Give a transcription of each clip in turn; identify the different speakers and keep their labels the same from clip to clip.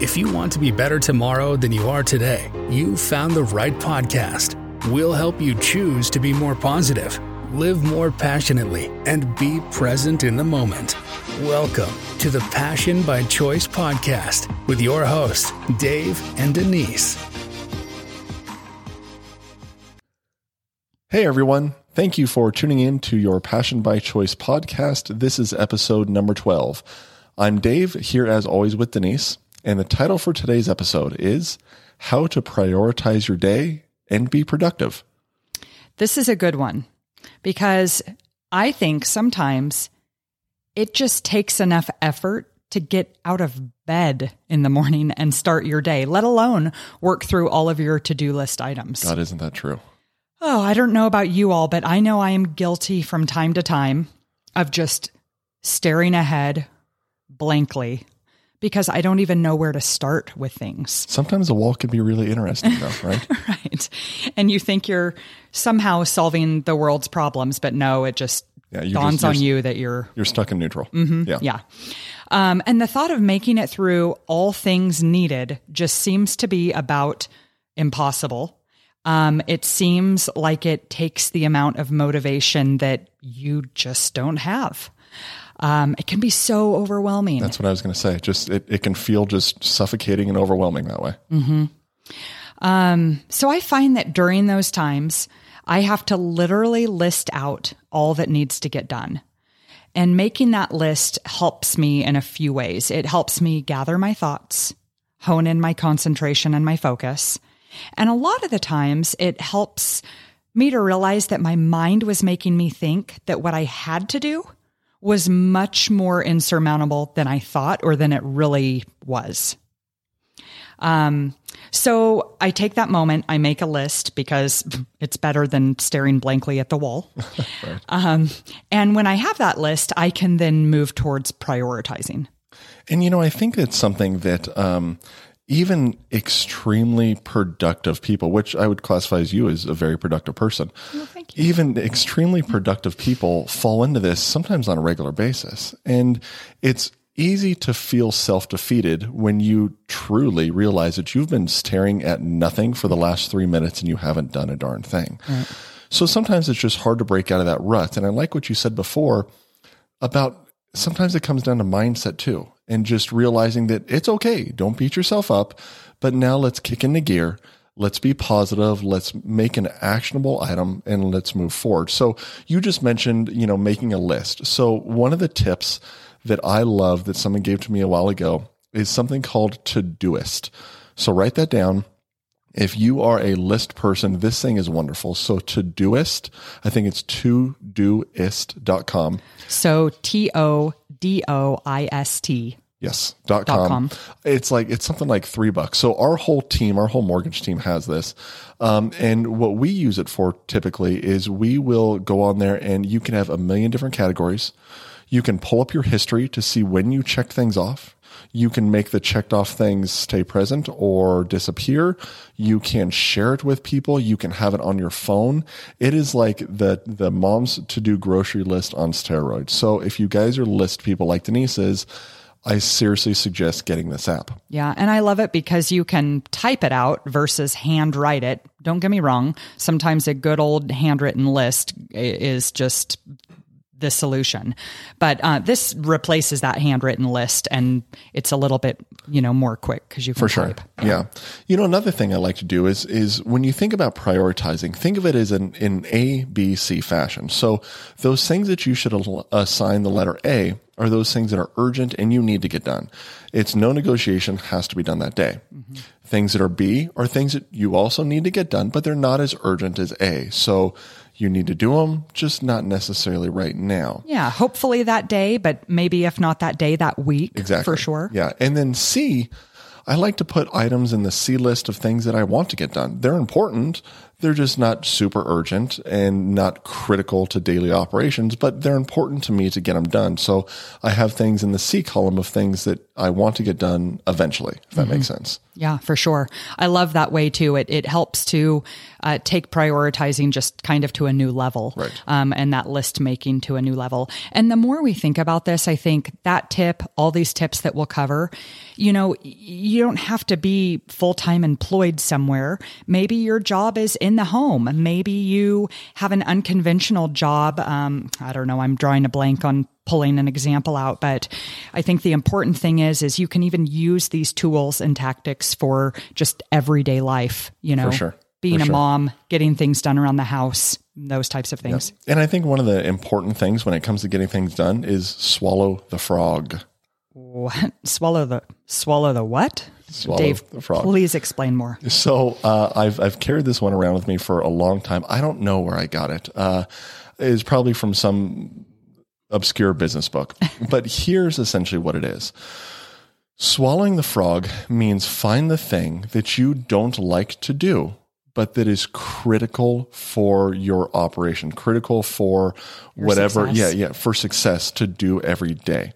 Speaker 1: If you want to be better tomorrow than you are today, you've found the right podcast. We'll help you choose to be more positive, live more passionately, and be present in the moment. Welcome to the Passion by Choice podcast with your hosts, Dave and Denise.
Speaker 2: Hey everyone, thank you for tuning in to your Passion by Choice podcast. This is episode number 12. I'm Dave, here as always with Denise, and the title for today's episode is How to Prioritize Your Day and Be Productive.
Speaker 3: This is a good one because I think sometimes it just takes enough effort to get out of bed in the morning and start your day, let alone work through all of your to do list items.
Speaker 2: God, isn't that true?
Speaker 3: Oh, I don't know about you all, but I know I am guilty from time to time of just staring ahead blankly because I don't even know where to start with things.
Speaker 2: Sometimes a wall can be really interesting, though, right?
Speaker 3: right. And you think you're somehow solving the world's problems, but no, it just
Speaker 2: Yeah,
Speaker 3: dawns
Speaker 2: just-
Speaker 3: on you that you're
Speaker 2: You're stuck in neutral. Yeah.
Speaker 3: yeah. Um, and the thought of making it through all things needed just seems to be about impossible. Um, it seems like it takes the amount of motivation that you just don't have. Um, it can be so overwhelming.
Speaker 2: That's what I was going to say. Just it, it can feel just suffocating and overwhelming that way.
Speaker 3: So I find that during those times, I have to literally list out all that needs to get done. And making that list helps me in a few ways. It helps me gather my thoughts, hone in my concentration and my focus. And a lot of the times, it helps me to realize that my mind was making me think that what I had to do was much more insurmountable than I thought or than it really was. Um, so I take that moment, I make a list because it's better than staring blankly at the wall. um, and when I have that list, I can then move towards prioritizing.
Speaker 2: And you know, I think that's something that um, even extremely productive people, which I would classify as you as a very productive person,
Speaker 3: thank
Speaker 2: even extremely productive people fall into this sometimes on a regular basis. And it's easy to feel self defeated when you truly realize that you've been staring at nothing for the last three minutes and you haven't done a darn thing. So sometimes it's just hard to break out of that rut. And I like what you said before about sometimes it comes down to mindset too and just realizing that it's okay. Don't beat yourself up. But now let's kick into gear. Let's be positive. Let's make an actionable item and let's move forward. So you just mentioned you know making a list. So one of the tips that i love that someone gave to me a while ago is something called todoist. So write that down. If you are a list person, this thing is wonderful. So Todoist, I think it's todoist.com.
Speaker 3: So T O D O I S T.
Speaker 2: Yes, dot com.
Speaker 3: com.
Speaker 2: It's like it's something like three bucks. So our whole team, our whole mortgage team has this, um, and what we use it for typically is we will go on there and you can have a million different categories. You can pull up your history to see when you checked things off. You can make the checked off things stay present or disappear. You can share it with people. You can have it on your phone. It is like the the mom's to do grocery list on steroids. So if you guys are list people like Denise is, I seriously suggest getting this app.
Speaker 3: Yeah. And I love it because you can type it out versus handwrite it. Don't get me wrong. Sometimes a good old handwritten list is just the solution. But uh, this replaces that handwritten list and it's a little bit, you know, more quick because you can
Speaker 2: For sure.
Speaker 3: type.
Speaker 2: Yeah. You know, another thing I like to do is is when you think about prioritizing, think of it as an in A, B, C fashion. So those things that you should assign the letter A are those things that are urgent and you need to get done. It's no negotiation has to be done that day. Things that are B are things that you also need to get done, but they're not as urgent as A. So you need to do them, just not necessarily right now.
Speaker 3: Yeah. Hopefully that day, but maybe if not that day, that week.
Speaker 2: Exactly.
Speaker 3: For sure.
Speaker 2: Yeah. And then C, I like to put items in the C list of things that I want to get done. They're important. They're just not super urgent and not critical to daily operations, but they're important to me to get them done. So I have things in the C column of things that I want to get done eventually, if that mm-hmm. makes sense.
Speaker 3: Yeah, for sure. I love that way too. It, it helps to uh, take prioritizing just kind of to a new level
Speaker 2: right.
Speaker 3: um, and that list making to a new level. And the more we think about this, I think that tip, all these tips that we'll cover, you know, you don't have to be full time employed somewhere. Maybe your job is in the home. Maybe you have an unconventional job. Um, I don't know. I'm drawing a blank on pulling an example out but i think the important thing is is you can even use these tools and tactics for just everyday life you know
Speaker 2: sure.
Speaker 3: being
Speaker 2: for
Speaker 3: a
Speaker 2: sure.
Speaker 3: mom getting things done around the house those types of things
Speaker 2: yep. and i think one of the important things when it comes to getting things done is swallow the frog
Speaker 3: what swallow the swallow the what
Speaker 2: Swallow
Speaker 3: Dave,
Speaker 2: the frog.
Speaker 3: please explain more.
Speaker 2: So uh, I've I've carried this one around with me for a long time. I don't know where I got it. Uh, it's probably from some obscure business book. but here's essentially what it is. Swallowing the frog means find the thing that you don't like to do, but that is critical for your operation, critical for whatever,
Speaker 3: success.
Speaker 2: yeah, yeah, for success to do every day.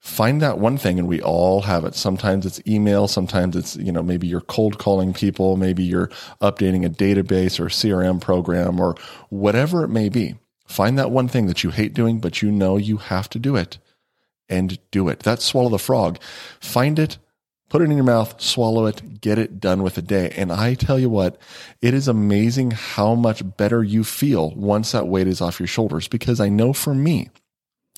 Speaker 2: Find that one thing, and we all have it. Sometimes it's email, sometimes it's, you know, maybe you're cold calling people, maybe you're updating a database or CRM program or whatever it may be. Find that one thing that you hate doing, but you know you have to do it and do it. That's swallow the frog. Find it, put it in your mouth, swallow it, get it done with a day. And I tell you what, it is amazing how much better you feel once that weight is off your shoulders. Because I know for me,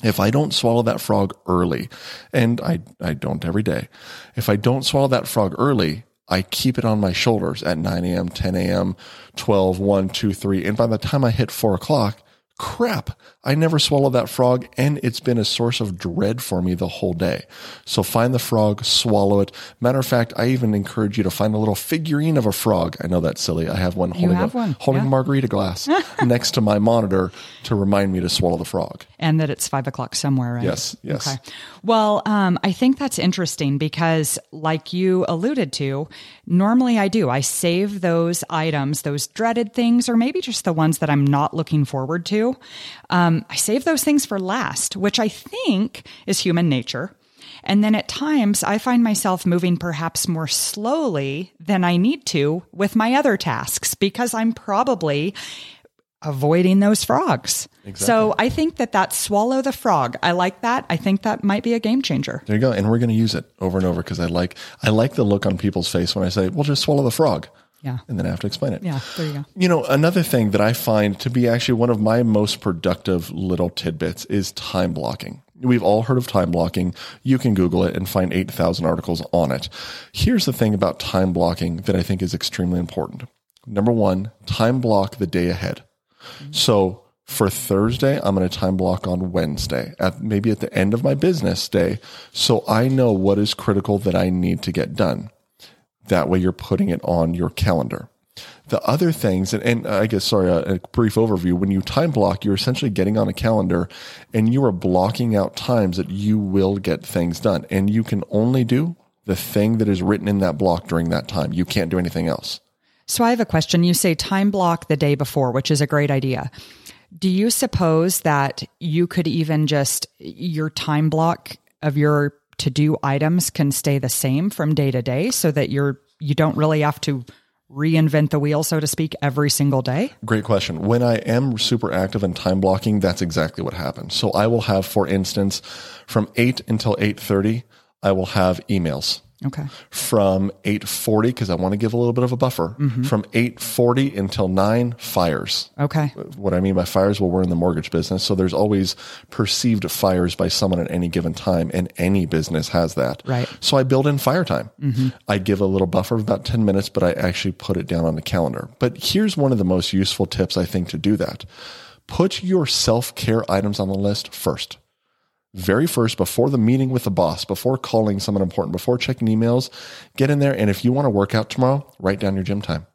Speaker 2: if I don't swallow that frog early, and I, I don't every day, if I don't swallow that frog early, I keep it on my shoulders at 9 a.m., 10 a.m., 12, 1, 2, 3. And by the time I hit four o'clock, crap, I never swallowed that frog, and it's been a source of dread for me the whole day. So find the frog, swallow it. Matter of fact, I even encourage you to find a little figurine of a frog. I know that's silly. I have one holding,
Speaker 3: have
Speaker 2: a,
Speaker 3: one.
Speaker 2: holding
Speaker 3: Yeah.
Speaker 2: a margarita glass next to my monitor to remind me to swallow the frog.
Speaker 3: and that it's five o'clock somewhere, right?
Speaker 2: Yes, yes.
Speaker 3: Okay. Well, um, I think that's interesting because, like you alluded to, normally I do. I save those items, those dreaded things, or maybe just the ones that I'm not looking forward to. Um, I save those things for last, which I think is human nature. And then at times I find myself moving perhaps more slowly than I need to with my other tasks because I'm probably avoiding those frogs. So I think that that swallow the frog. I like that. I think that might be a game changer.
Speaker 2: There you go. And we're going to use it over and over because I like I like the look on people's face when I say, "Well, just swallow the frog,"
Speaker 3: Yeah.
Speaker 2: and then I have to explain it.
Speaker 3: Yeah. There you go.
Speaker 2: You know, another thing that I find to be actually one of my most productive little tidbits is time blocking. We've all heard of time blocking. You can Google it and find 8,000 articles on it. Here's the thing about time blocking that I think is extremely important. Number one, time block the day ahead. So for Thursday, I'm going to time block on Wednesday at maybe at the end of my business day. So I know what is critical that I need to get done. That way you're putting it on your calendar. The other things, and, and I guess, sorry, a, a brief overview. When you time block, you're essentially getting on a calendar and you are blocking out times that you will get things done. And you can only do the thing that is written in that block during that time. You can't do anything else.
Speaker 3: So I have a question. You say time block the day before, which is a great idea. Do you suppose that you could even just your time block of your to do items can stay the same from day to day so that you're you don't really have to reinvent the wheel so to speak every single day?
Speaker 2: Great question. When I am super active in time blocking, that's exactly what happens. So I will have, for instance, from 8 until 8.30, I will have emails.
Speaker 3: Okay.
Speaker 2: From 8.40, because I want to give a little bit of a buffer. Mm-hmm. From 8.40 until 9, fires.
Speaker 3: Okay.
Speaker 2: What I mean by fires, well, we're in the mortgage business. So there's always perceived fires by someone at any given time, and any business has that.
Speaker 3: Right.
Speaker 2: So I build in fire time. Mm-hmm. I give a little buffer of about 10 minutes, but I actually put it down on the calendar. But here's one of the most useful tips I think to do that. Put your self care items on the list first. Very first, before the meeting with the boss, before calling someone important, before checking emails, get in there. And if you want to work out tomorrow, write down your gym time.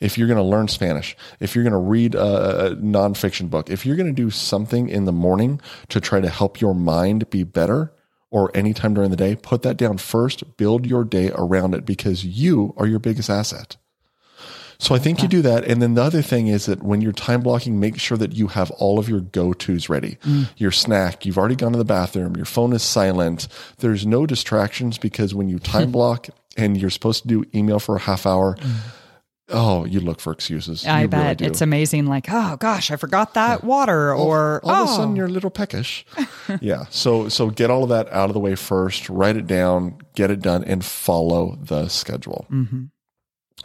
Speaker 2: If you're going to learn Spanish, if you're going to read a, nonfiction book, if you're going to do something in the morning to try to help your mind be better, or anytime during the day, put that down first. Build your day around it because you are your biggest asset. So I think you do that. And then the other thing is that when you're time blocking, make sure that you have all of your go tos ready. Your snack, you've already gone to the bathroom, your phone is silent. There's no distractions because when you time block and you're supposed to do email for a half hour, oh, you look for excuses.
Speaker 3: I
Speaker 2: You really
Speaker 3: bet
Speaker 2: do.
Speaker 3: it's amazing. Like, oh gosh, I forgot that water, or
Speaker 2: all of
Speaker 3: oh,
Speaker 2: a sudden you're a little peckish. yeah. So so get all of that out of the way first, write it down, get it done, and follow the schedule.
Speaker 3: Mm-hmm.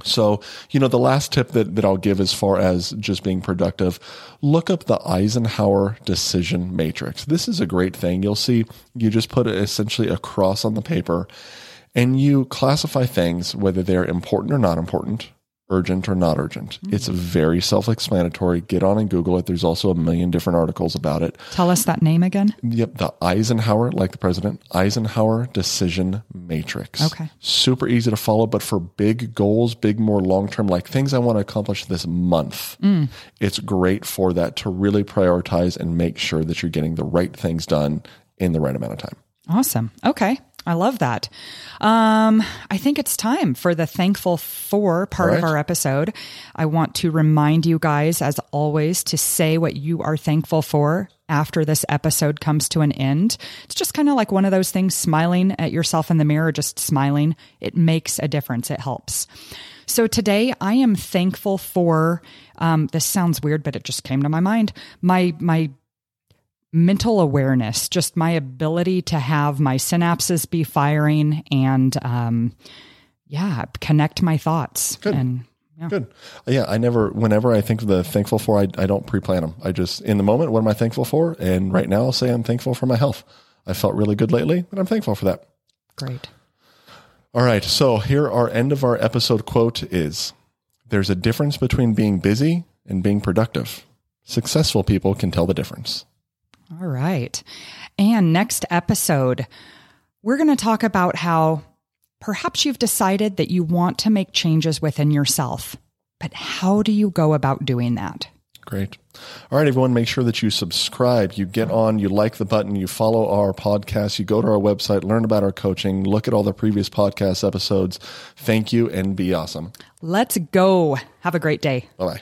Speaker 2: So, you know, the last tip that, that I'll give as far as just being productive, look up the Eisenhower decision matrix. This is a great thing. You'll see you just put essentially a cross on the paper and you classify things, whether they're important or not important, urgent or not urgent. Mm-hmm. It's very self explanatory. Get on and Google it. There's also a million different articles about it.
Speaker 3: tell us that name again.
Speaker 2: Yep, the Eisenhower, like the president, Eisenhower decision matrix.
Speaker 3: Okay.
Speaker 2: Super easy to follow, but for big goals, big, more long term, like things I want to accomplish this month, mm. it's great for that to really prioritize and make sure that you're getting the right things done in the right amount of time.
Speaker 3: Awesome. Okay. I love that. Um, I think it's time for the thankful for part
Speaker 2: All
Speaker 3: of our episode. I want to remind you guys, as always, to say what you are thankful for after this episode comes to an end. It's just kind of like one of those things, smiling at yourself in the mirror, just smiling. It makes a difference. It helps. So today I am thankful for, um, this sounds weird, but it just came to my mind. My, my mental awareness, just my ability to have my synapses be firing and, um, yeah, connect my thoughts.
Speaker 2: Good.
Speaker 3: And yeah.
Speaker 2: Good. Yeah, I never, whenever I think of the thankful for, I, I don't pre plan them. I just, in the moment, what am I thankful for? And right now, I'll say I'm thankful for my health. I felt really good lately, and I'm thankful for that.
Speaker 3: Great.
Speaker 2: All right. So here our end of our episode quote is there's a difference between being busy and being productive. Successful people can tell the difference.
Speaker 3: All right. And next episode, we're going to talk about how perhaps you've decided that you want to make changes within yourself, but how do you go about doing that?
Speaker 2: Great. All right, everyone, make sure that you subscribe, you get on, you like the button, you follow our podcast, you go to our website, learn about our coaching, look at all the previous podcast episodes. Thank you and be awesome.
Speaker 3: Let's go. Have a great day.
Speaker 2: Bye bye.